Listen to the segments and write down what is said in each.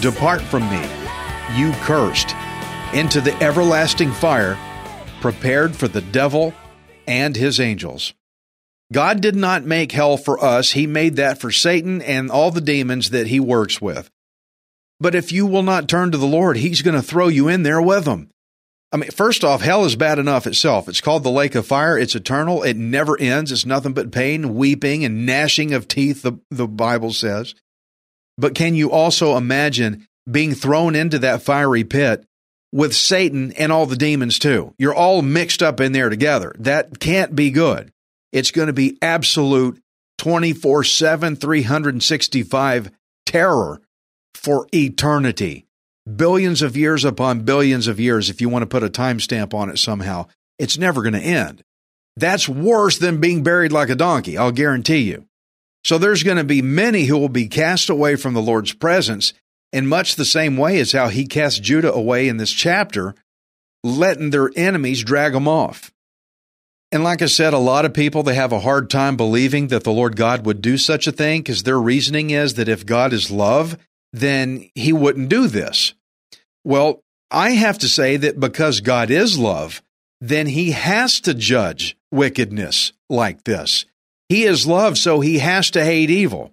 Depart from me, you cursed, into the everlasting fire prepared for the devil and his angels. God did not make hell for us, He made that for Satan and all the demons that he works with. But if you will not turn to the Lord, He's going to throw you in there with them. I mean, first off, hell is bad enough itself. It's called the lake of fire. It's eternal. It never ends. It's nothing but pain, weeping, and gnashing of teeth, the, the Bible says. But can you also imagine being thrown into that fiery pit with Satan and all the demons too? You're all mixed up in there together. That can't be good. It's going to be absolute 24 7, 365 terror for eternity. Billions of years upon billions of years, if you want to put a timestamp on it somehow. It's never going to end. That's worse than being buried like a donkey, I'll guarantee you. So there's going to be many who will be cast away from the Lord's presence in much the same way as how he cast Judah away in this chapter, letting their enemies drag them off. And like I said, a lot of people they have a hard time believing that the Lord God would do such a thing because their reasoning is that if God is love, then he wouldn't do this. Well, I have to say that because God is love, then he has to judge wickedness like this. He is love, so he has to hate evil.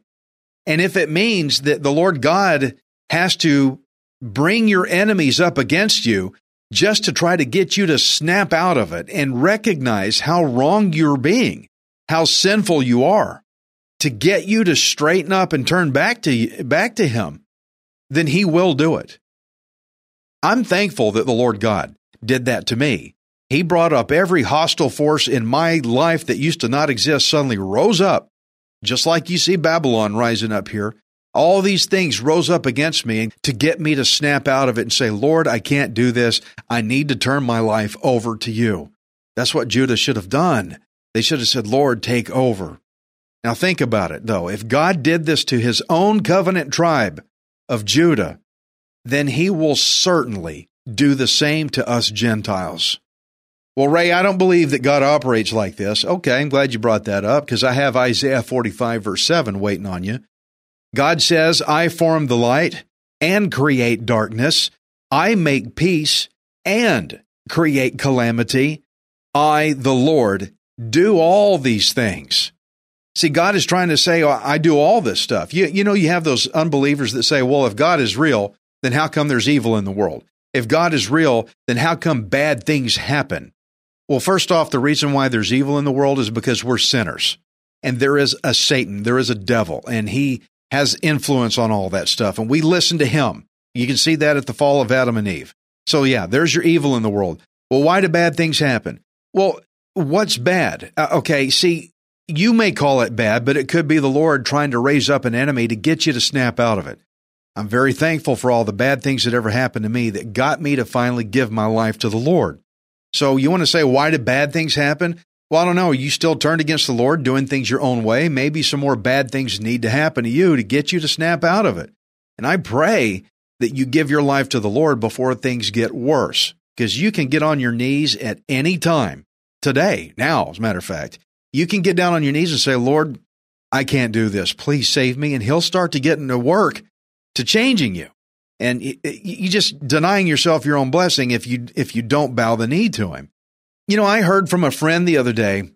And if it means that the Lord God has to bring your enemies up against you just to try to get you to snap out of it and recognize how wrong you're being, how sinful you are, to get you to straighten up and turn back to back to him, then he will do it. I'm thankful that the Lord God did that to me. He brought up every hostile force in my life that used to not exist suddenly rose up, just like you see Babylon rising up here. All these things rose up against me to get me to snap out of it and say, Lord, I can't do this. I need to turn my life over to you. That's what Judah should have done. They should have said, Lord, take over. Now think about it, though. If God did this to his own covenant tribe of Judah, then he will certainly do the same to us Gentiles. Well, Ray, I don't believe that God operates like this. Okay, I'm glad you brought that up because I have Isaiah 45, verse 7 waiting on you. God says, I form the light and create darkness. I make peace and create calamity. I, the Lord, do all these things. See, God is trying to say, oh, I do all this stuff. You, you know, you have those unbelievers that say, well, if God is real, then how come there's evil in the world? If God is real, then how come bad things happen? Well, first off, the reason why there's evil in the world is because we're sinners. And there is a Satan, there is a devil, and he has influence on all that stuff. And we listen to him. You can see that at the fall of Adam and Eve. So, yeah, there's your evil in the world. Well, why do bad things happen? Well, what's bad? Uh, okay, see, you may call it bad, but it could be the Lord trying to raise up an enemy to get you to snap out of it. I'm very thankful for all the bad things that ever happened to me that got me to finally give my life to the Lord. So you want to say, why did bad things happen? Well, I don't know. You still turned against the Lord, doing things your own way. Maybe some more bad things need to happen to you to get you to snap out of it. And I pray that you give your life to the Lord before things get worse, because you can get on your knees at any time today, now, as a matter of fact. You can get down on your knees and say, Lord, I can't do this. Please save me. And He'll start to get into work to changing you and you just denying yourself your own blessing if you if you don't bow the knee to him. You know, I heard from a friend the other day.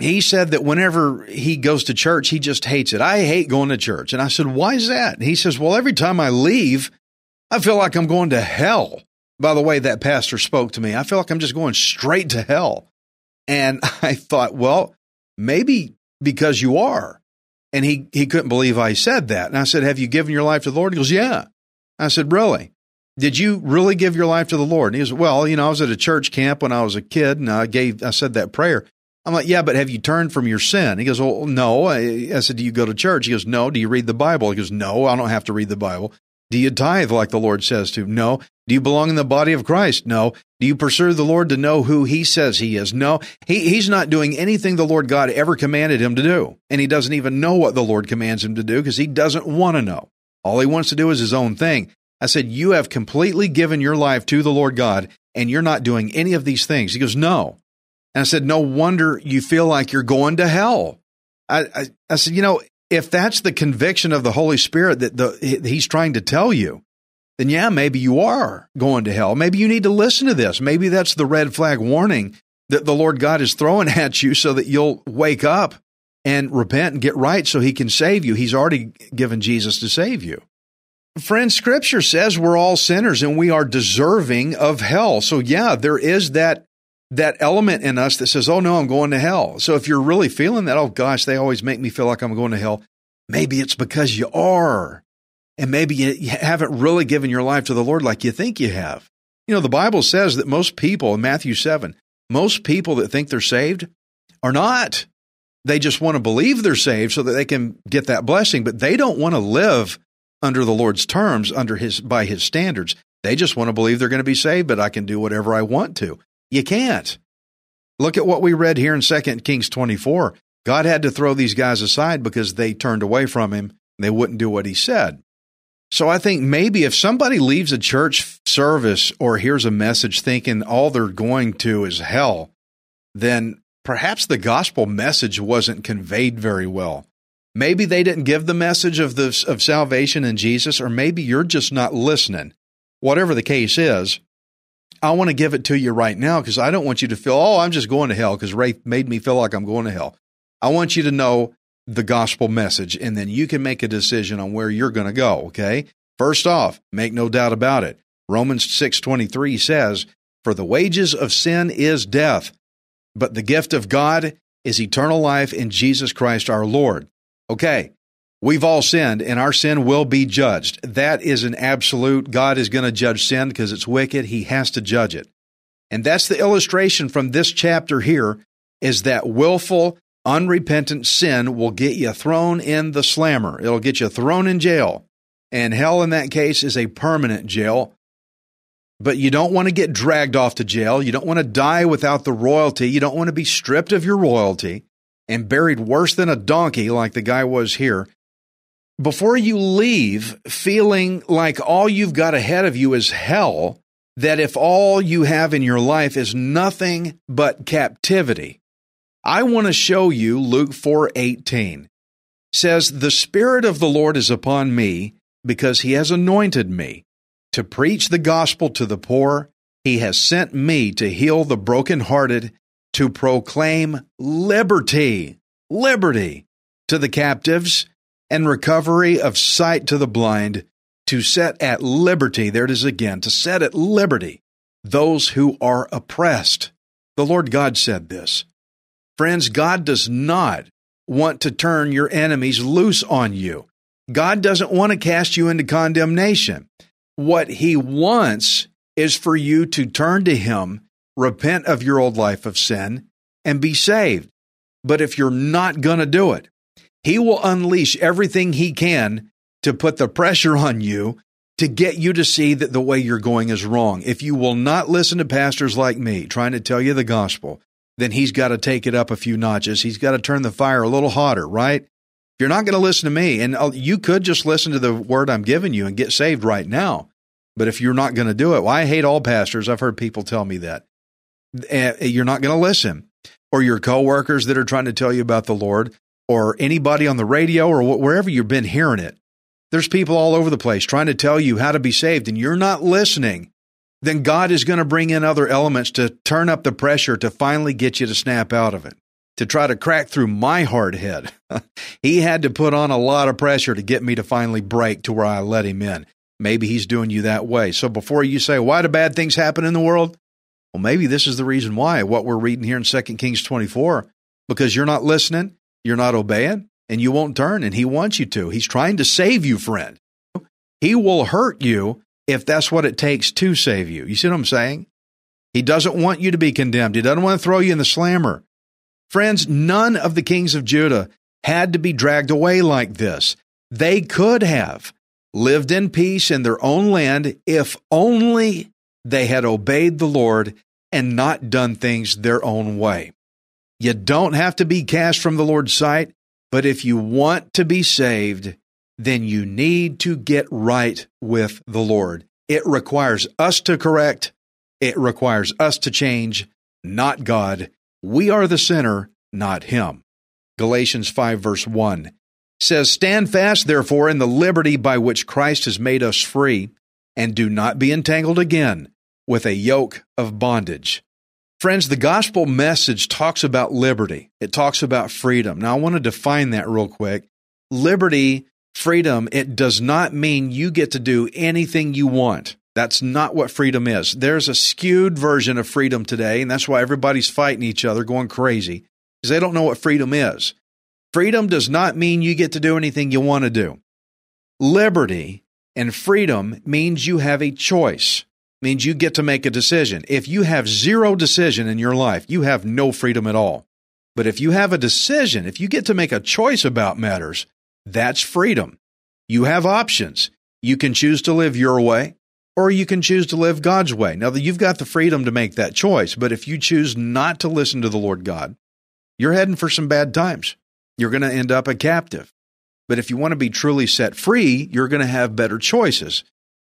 He said that whenever he goes to church, he just hates it. I hate going to church. And I said, "Why is that?" And he says, "Well, every time I leave, I feel like I'm going to hell." By the way, that pastor spoke to me. I feel like I'm just going straight to hell. And I thought, well, maybe because you are. And he, he couldn't believe I said that. And I said, Have you given your life to the Lord? He goes, Yeah. I said, Really? Did you really give your life to the Lord? And he goes, Well, you know, I was at a church camp when I was a kid and I gave, I said that prayer. I'm like, yeah, but have you turned from your sin? He goes, well, no. I, I, said, do you go to church? He goes, no. Do you read the Bible? He goes, no, I don't have to read the Bible. Do you tithe like the Lord says to? No. Do you belong in the body of Christ? No. Do you pursue the Lord to know who he says he is? No. He, he's not doing anything the Lord God ever commanded him to do. And he doesn't even know what the Lord commands him to do because he doesn't want to know. All he wants to do is his own thing. I said, you have completely given your life to the Lord God and you're not doing any of these things. He goes, no. And I said, no wonder you feel like you're going to hell. I, I, I said, you know, if that's the conviction of the Holy Spirit that the, he's trying to tell you, then yeah, maybe you are going to hell. Maybe you need to listen to this. Maybe that's the red flag warning that the Lord God is throwing at you so that you'll wake up and repent and get right so he can save you. He's already given Jesus to save you. Friends, scripture says we're all sinners and we are deserving of hell. So yeah, there is that that element in us that says, oh no, I'm going to hell. So if you're really feeling that, oh gosh, they always make me feel like I'm going to hell, maybe it's because you are. And maybe you haven't really given your life to the Lord like you think you have. You know, the Bible says that most people in Matthew 7, most people that think they're saved are not. They just want to believe they're saved so that they can get that blessing, but they don't want to live under the Lord's terms, under his by his standards. They just want to believe they're going to be saved, but I can do whatever I want to. You can't. Look at what we read here in 2 Kings 24. God had to throw these guys aside because they turned away from him. They wouldn't do what he said. So I think maybe if somebody leaves a church service or hears a message thinking all they're going to is hell, then perhaps the gospel message wasn't conveyed very well. Maybe they didn't give the message of the of salvation in Jesus or maybe you're just not listening. Whatever the case is, I want to give it to you right now because I don't want you to feel, oh, I'm just going to hell because Ray made me feel like I'm going to hell. I want you to know the gospel message and then you can make a decision on where you're going to go, okay? First off, make no doubt about it. Romans 6:23 says, "For the wages of sin is death, but the gift of God is eternal life in Jesus Christ our Lord." Okay, We've all sinned, and our sin will be judged. That is an absolute. God is going to judge sin because it's wicked. He has to judge it. And that's the illustration from this chapter here is that willful, unrepentant sin will get you thrown in the slammer. It'll get you thrown in jail. And hell, in that case, is a permanent jail. But you don't want to get dragged off to jail. You don't want to die without the royalty. You don't want to be stripped of your royalty and buried worse than a donkey like the guy was here before you leave feeling like all you've got ahead of you is hell, that if all you have in your life is nothing but captivity, I want to show you Luke 4:18 says the spirit of the Lord is upon me because he has anointed me to preach the gospel to the poor. He has sent me to heal the brokenhearted to proclaim liberty liberty to the captives and recovery of sight to the blind, to set at liberty, there it is again, to set at liberty those who are oppressed. The Lord God said this. Friends, God does not want to turn your enemies loose on you. God doesn't want to cast you into condemnation. What He wants is for you to turn to Him, repent of your old life of sin, and be saved. But if you're not going to do it, he will unleash everything he can to put the pressure on you to get you to see that the way you're going is wrong. If you will not listen to pastors like me trying to tell you the gospel, then he's got to take it up a few notches. He's got to turn the fire a little hotter, right? If you're not going to listen to me, and uh, you could just listen to the word I'm giving you and get saved right now. But if you're not going to do it, well, I hate all pastors. I've heard people tell me that. You're not going to listen. Or your coworkers that are trying to tell you about the Lord or anybody on the radio or wherever you've been hearing it. There's people all over the place trying to tell you how to be saved and you're not listening. Then God is going to bring in other elements to turn up the pressure to finally get you to snap out of it, to try to crack through my hard head. he had to put on a lot of pressure to get me to finally break to where I let him in. Maybe he's doing you that way. So before you say, why do bad things happen in the world? Well, maybe this is the reason why, what we're reading here in 2 Kings 24, because you're not listening You're not obeying and you won't turn, and He wants you to. He's trying to save you, friend. He will hurt you if that's what it takes to save you. You see what I'm saying? He doesn't want you to be condemned. He doesn't want to throw you in the slammer. Friends, none of the kings of Judah had to be dragged away like this. They could have lived in peace in their own land if only they had obeyed the Lord and not done things their own way. You don't have to be cast from the Lord's sight, but if you want to be saved, then you need to get right with the Lord. It requires us to correct, it requires us to change, not God. We are the sinner, not Him. Galatians 5, verse 1 says, Stand fast, therefore, in the liberty by which Christ has made us free, and do not be entangled again with a yoke of bondage. Friends, the gospel message talks about liberty. It talks about freedom. Now, I want to define that real quick. Liberty, freedom, it does not mean you get to do anything you want. That's not what freedom is. There's a skewed version of freedom today, and that's why everybody's fighting each other, going crazy, because they don't know what freedom is. Freedom does not mean you get to do anything you want to do. Liberty and freedom means you have a choice, means you get to make a decision. If you have zero decision in your life, you have no freedom at all. But if you have a decision, if you get to make a choice about matters, that's freedom. You have options. You can choose to live your way or you can choose to live God's way. Now, that you've got the freedom to make that choice, but if you choose not to listen to the Lord God, you're heading for some bad times. You're going to end up a captive. But if you want to be truly set free, you're going to have better choices.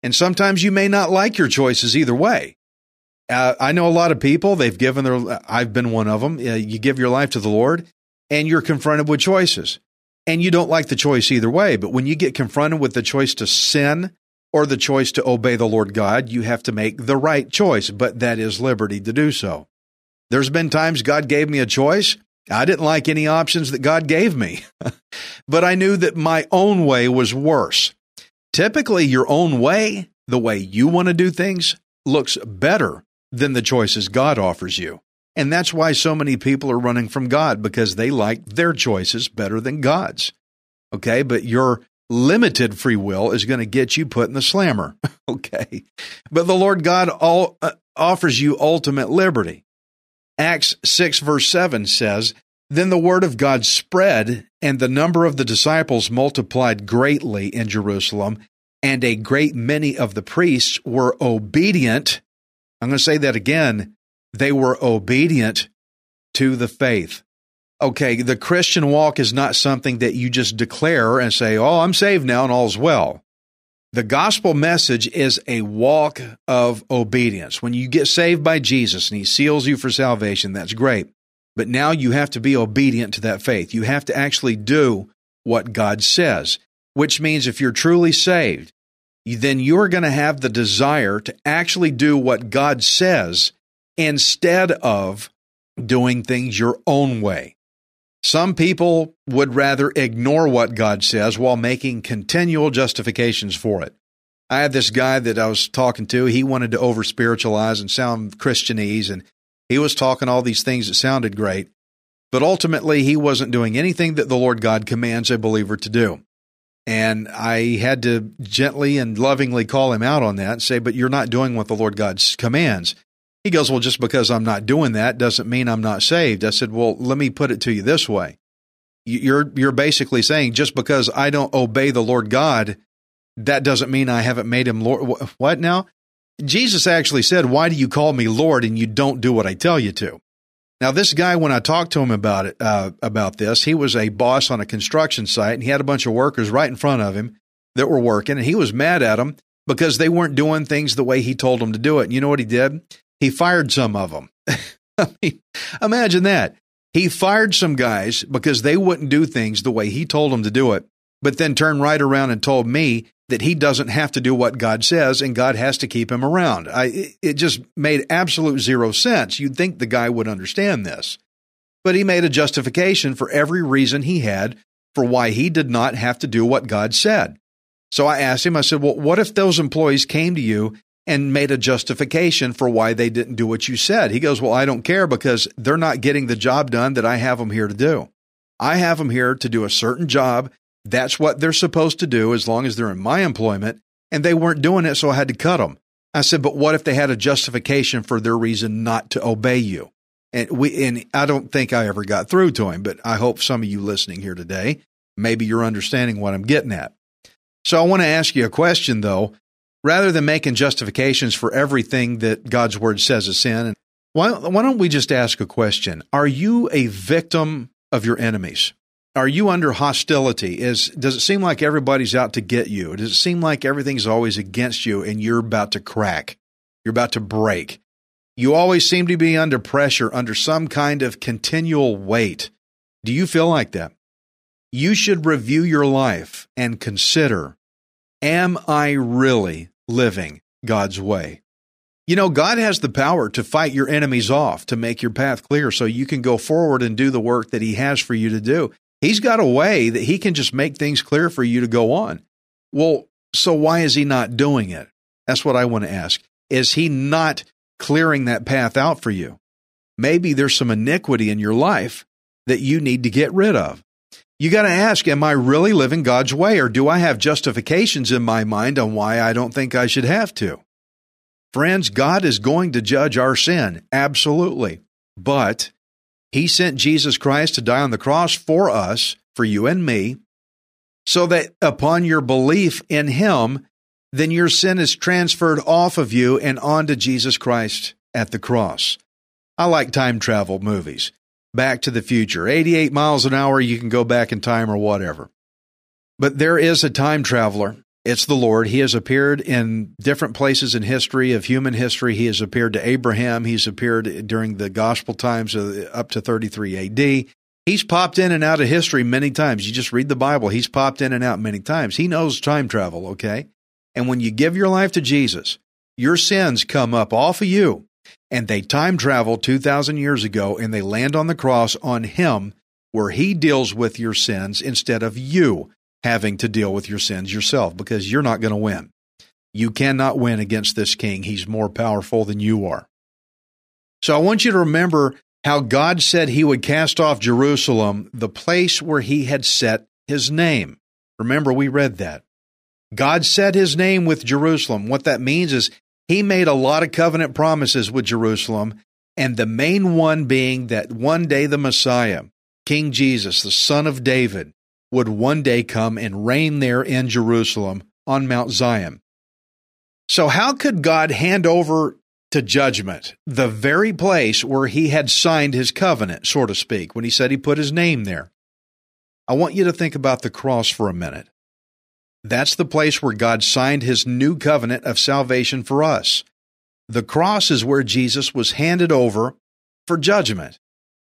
And sometimes you may not like your choices either way. Uh, I know a lot of people, they've given their, I've been one of them. Uh, you give your life to the Lord and you're confronted with choices. And you don't like the choice either way. But when you get confronted with the choice to sin or the choice to obey the Lord God, you have to make the right choice, but that is liberty to do so. There's been times God gave me a choice. I didn't like any options that God gave me, but I knew that my own way was worse. Typically, your own way, the way you want to do things, looks better than the choices God offers you. And that's why so many people are running from God because they like their choices better than God's. Okay, but your limited free will is going to get you put in the slammer. okay. But the Lord God all, uh, offers you ultimate liberty. Acts 6, verse 7 says, Then the word of God spread, and the number of the disciples multiplied greatly in Jerusalem, and a great many of the priests were obedient. I'm going to say that again. They were obedient to the faith okay, the Christian walk is not something that you just declare and say, oh, I'm saved now and all's well. The gospel message is a walk of obedience. When you get saved by Jesus and he seals you for salvation, that's great. But now you have to be obedient to that faith. You have to actually do what God says, which means if you're truly saved, then you're going to have the desire to actually do what God says instead of doing things your own way. Some people would rather ignore what God says while making continual justifications for it. I had this guy that I was talking to. He wanted to over spiritualize and sound Christianese, and he was talking all these things that sounded great. But ultimately, he wasn't doing anything that the Lord God commands a believer to do. And I had to gently and lovingly call him out on that and say, But you're not doing what the Lord God commands. He goes, Well, just because I'm not doing that doesn't mean I'm not saved. I said, Well, let me put it to you this way. You're, you're basically saying just because I don't obey the Lord God, that doesn't mean I haven't made him Lord. What now? Jesus actually said, Why do you call me Lord and you don't do what I tell you to? Now, this guy, when I talked to him about it, uh, about this, he was a boss on a construction site and he had a bunch of workers right in front of him that were working and he was mad at them because they weren't doing things the way he told them to do it. And you know what he did? he fired some of them. I mean, imagine that. He fired some guys because they wouldn't do things the way he told them to do it, but then turned right around and told me that he doesn't have to do what God says and God has to keep him around. I, it just made absolute zero sense. You'd think the guy would understand this. But he made a justification for every reason he had for why he did not have to do what God said. So I asked him, I said, Well, what if those employees came to you and made a justification for why they didn't do what you said. He goes, Well, I don't care because they're not getting the job done that I have them here to do. I have them here to do a certain job. That's what they're supposed to do as long as they're in my employment. And they weren't doing it, so I had to cut them. I said, but what if they had a justification for their reason not to obey you? And we, and I don't think I ever got through to him, but I hope some of you listening here today, maybe you're understanding what I'm getting at. So I want to ask you a question though, rather than making justifications for everything that God's word says is sin. Why, why don't we just ask a question? Are you a victim of your enemies? Are you under hostility? Is does it seem like everybody's out to get you? Does it seem like everything's always against you and you're about to crack? You're about to break. You always seem to be under pressure, under some kind of continual weight. Do you feel like that? You should review your life and consider Am I really living God's way? You know, God has the power to fight your enemies off, to make your path clear so you can go forward and do the work that He has for you to do. He's got a way that He can just make things clear for you to go on. Well, so why is He not doing it? That's what I want to ask. Is He not clearing that path out for you? Maybe there's some iniquity in your life that you need to get rid of. You got to ask, am I really living God's way or do I have justifications in my mind on why I don't think I should have to? Friends, God is going to judge our sin, absolutely. But He sent Jesus Christ to die on the cross for us, for you and me, so that upon your belief in Him, then your sin is transferred off of you and onto Jesus Christ at the cross. I like time travel movies. Back to the Future. 88 miles an hour, you can go back in time or whatever. But there is a time traveler. It's the Lord. He has appeared in different places in history, of human history. He has appeared to Abraham. He's appeared during the gospel times up to 33 AD. He's popped in and out of history many times. You just read the Bible. He's popped in and out many times. He knows time travel, okay? And when you give your life to Jesus, your sins come up off of you and they time travel 2,000 years ago and they land on the cross on Him where He deals with your sins instead of you having to deal with your sins yourself because you're not going to win. You cannot win against this king. He's more powerful than you are. So I want you to remember how God said he would cast off Jerusalem, the place where he had set his name. Remember, we read that. God set his name with Jerusalem. What that means is he made a lot of covenant promises with Jerusalem, and the main one being that one day the Messiah, King Jesus, the son of David, would one day come and reign there in Jerusalem on Mount Zion. So, how could God hand over to judgment the very place where he had signed his covenant, so to speak, when he said he put his name there? I want you to think about the cross for a minute. That's the place where God signed his new covenant of salvation for us. The cross is where Jesus was handed over for judgment,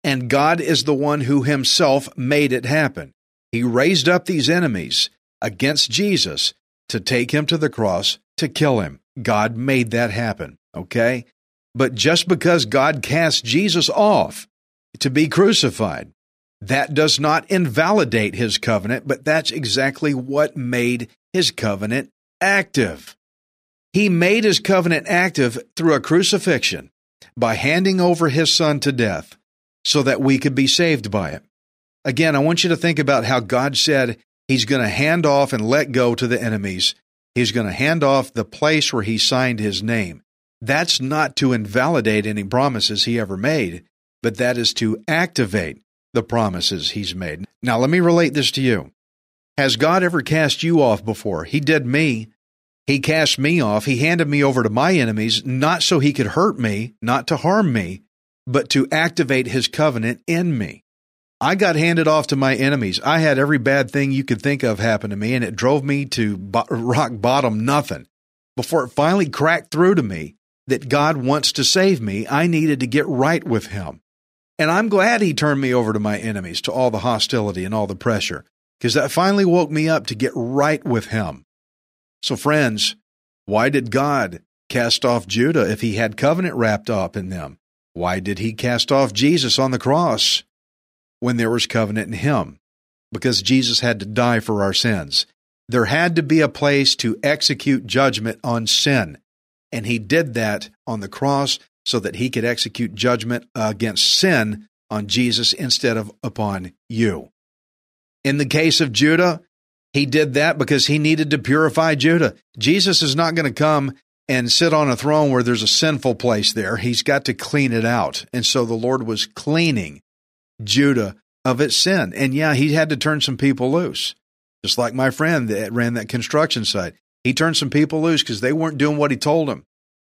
and God is the one who himself made it happen. He raised up these enemies against Jesus to take him to the cross to kill him. God made that happen, okay? But just because God cast Jesus off to be crucified, that does not invalidate his covenant, but that's exactly what made his covenant active. He made his covenant active through a crucifixion by handing over his son to death so that we could be saved by it. Again, I want you to think about how God said he's going to hand off and let go to the enemies. He's going to hand off the place where he signed his name. That's not to invalidate any promises he ever made, but that is to activate the promises he's made. Now, let me relate this to you. Has God ever cast you off before? He did me. He cast me off. He handed me over to my enemies, not so he could hurt me, not to harm me, but to activate his covenant in me. I got handed off to my enemies. I had every bad thing you could think of happen to me, and it drove me to rock bottom nothing. Before it finally cracked through to me that God wants to save me, I needed to get right with him. And I'm glad he turned me over to my enemies, to all the hostility and all the pressure, because that finally woke me up to get right with him. So, friends, why did God cast off Judah if he had covenant wrapped up in them? Why did he cast off Jesus on the cross when there was covenant in him? Because Jesus had to die for our sins. There had to be a place to execute judgment on sin. And he did that on the cross so that he could execute judgment against sin on Jesus instead of upon you. In the case of Judah, he did that because he needed to purify Judah. Jesus is not going to come and sit on a throne where there's a sinful place there. He's got to clean it out. And so the Lord was cleaning Judah of its sin. And yeah, he had to turn some people loose. Just like my friend that ran that construction site. He turned some people loose because they weren't doing what he told them.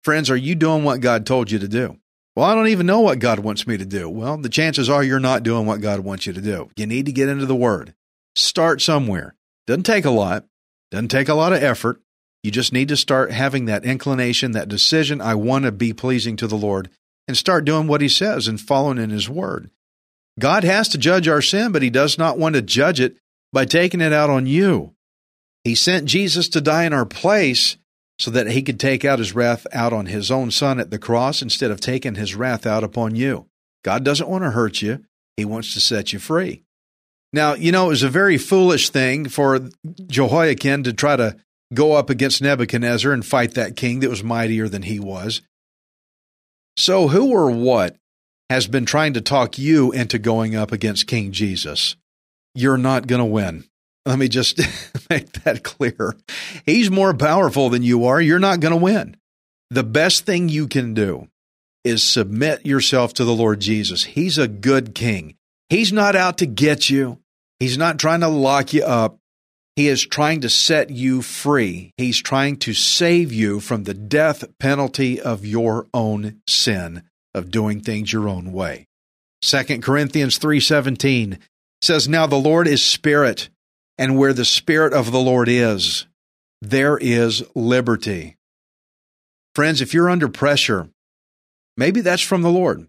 Friends, are you doing what God told you to do? Well, I don't even know what God wants me to do. Well, the chances are you're not doing what God wants you to do. You need to get into the Word. Start somewhere. Doesn't take a lot, doesn't take a lot of effort. You just need to start having that inclination, that decision. I want to be pleasing to the Lord and start doing what He says and following in His Word. God has to judge our sin, but He does not want to judge it by taking it out on you. He sent Jesus to die in our place so that He could take out His wrath out on His own Son at the cross instead of taking His wrath out upon you. God doesn't want to hurt you, He wants to set you free. Now, you know, it was a very foolish thing for Jehoiakim to try to go up against Nebuchadnezzar and fight that king that was mightier than he was. So, who or what has been trying to talk you into going up against King Jesus? You're not going to win. Let me just make that clear. He's more powerful than you are. You're not going to win. The best thing you can do is submit yourself to the Lord Jesus. He's a good king. He's not out to get you. He's not trying to lock you up. He is trying to set you free. He's trying to save you from the death penalty of your own sin of doing things your own way. 2 Corinthians 3:17 says now the Lord is spirit and where the spirit of the Lord is there is liberty. Friends, if you're under pressure, maybe that's from the Lord.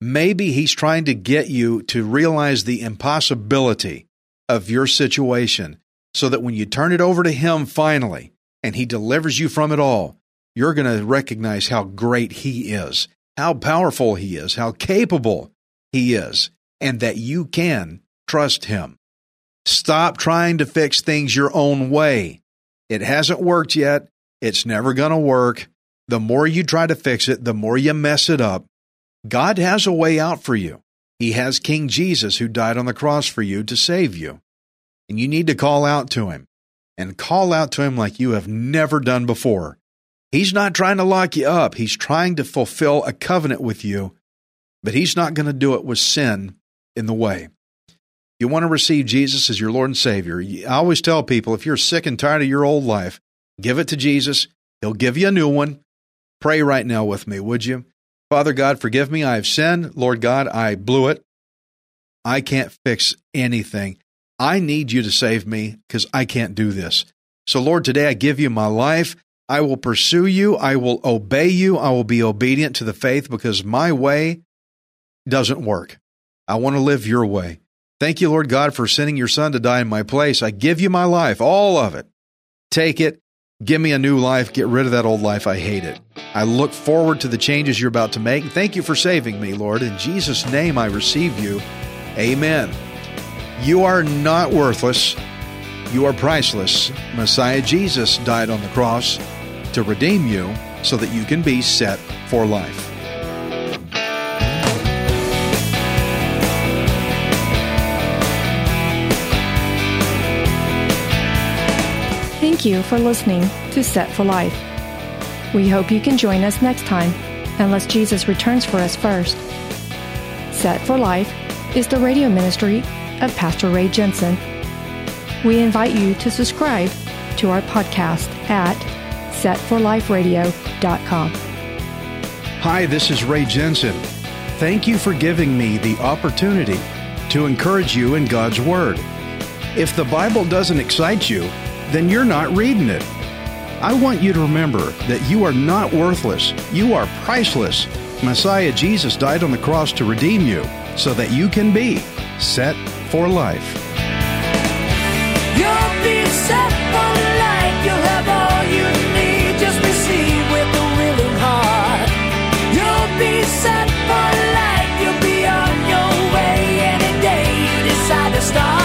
Maybe he's trying to get you to realize the impossibility of your situation so that when you turn it over to him finally and he delivers you from it all, you're going to recognize how great he is, how powerful he is, how capable he is, and that you can trust him. Stop trying to fix things your own way. It hasn't worked yet. It's never going to work. The more you try to fix it, the more you mess it up, God has a way out for you. He has King Jesus who died on the cross for you to save you. And you need to call out to him and call out to him like you have never done before. He's not trying to lock you up, he's trying to fulfill a covenant with you, but he's not going to do it with sin in the way. You want to receive Jesus as your Lord and Savior. I always tell people if you're sick and tired of your old life, give it to Jesus. He'll give you a new one. Pray right now with me, would you? Father God, forgive me. I have sinned. Lord God, I blew it. I can't fix anything. I need you to save me because I can't do this. So, Lord, today I give you my life. I will pursue you. I will obey you. I will be obedient to the faith because my way doesn't work. I want to live your way. Thank you, Lord God, for sending your son to die in my place. I give you my life, all of it. Take it Give me a new life. Get rid of that old life. I hate it. I look forward to the changes you're about to make. Thank you for saving me, Lord. In Jesus' name, I receive you. Amen. You are not worthless. You are priceless. Messiah Jesus died on the cross to redeem you so that you can be set for life. Thank you for listening to Set for Life. We hope you can join us next time, unless Jesus returns for us first. Set for Life is the radio ministry of Pastor Ray Jensen. We invite you to subscribe to our podcast at setforliferadio.com. Hi, this is Ray Jensen. Thank you for giving me the opportunity to encourage you in God's Word. If the Bible doesn't excite you, then you're not reading it. I want you to remember that you are not worthless. You are priceless. Messiah Jesus died on the cross to redeem you so that you can be set for life. You'll be set for set for life. You'll be on your way any day you decide to start.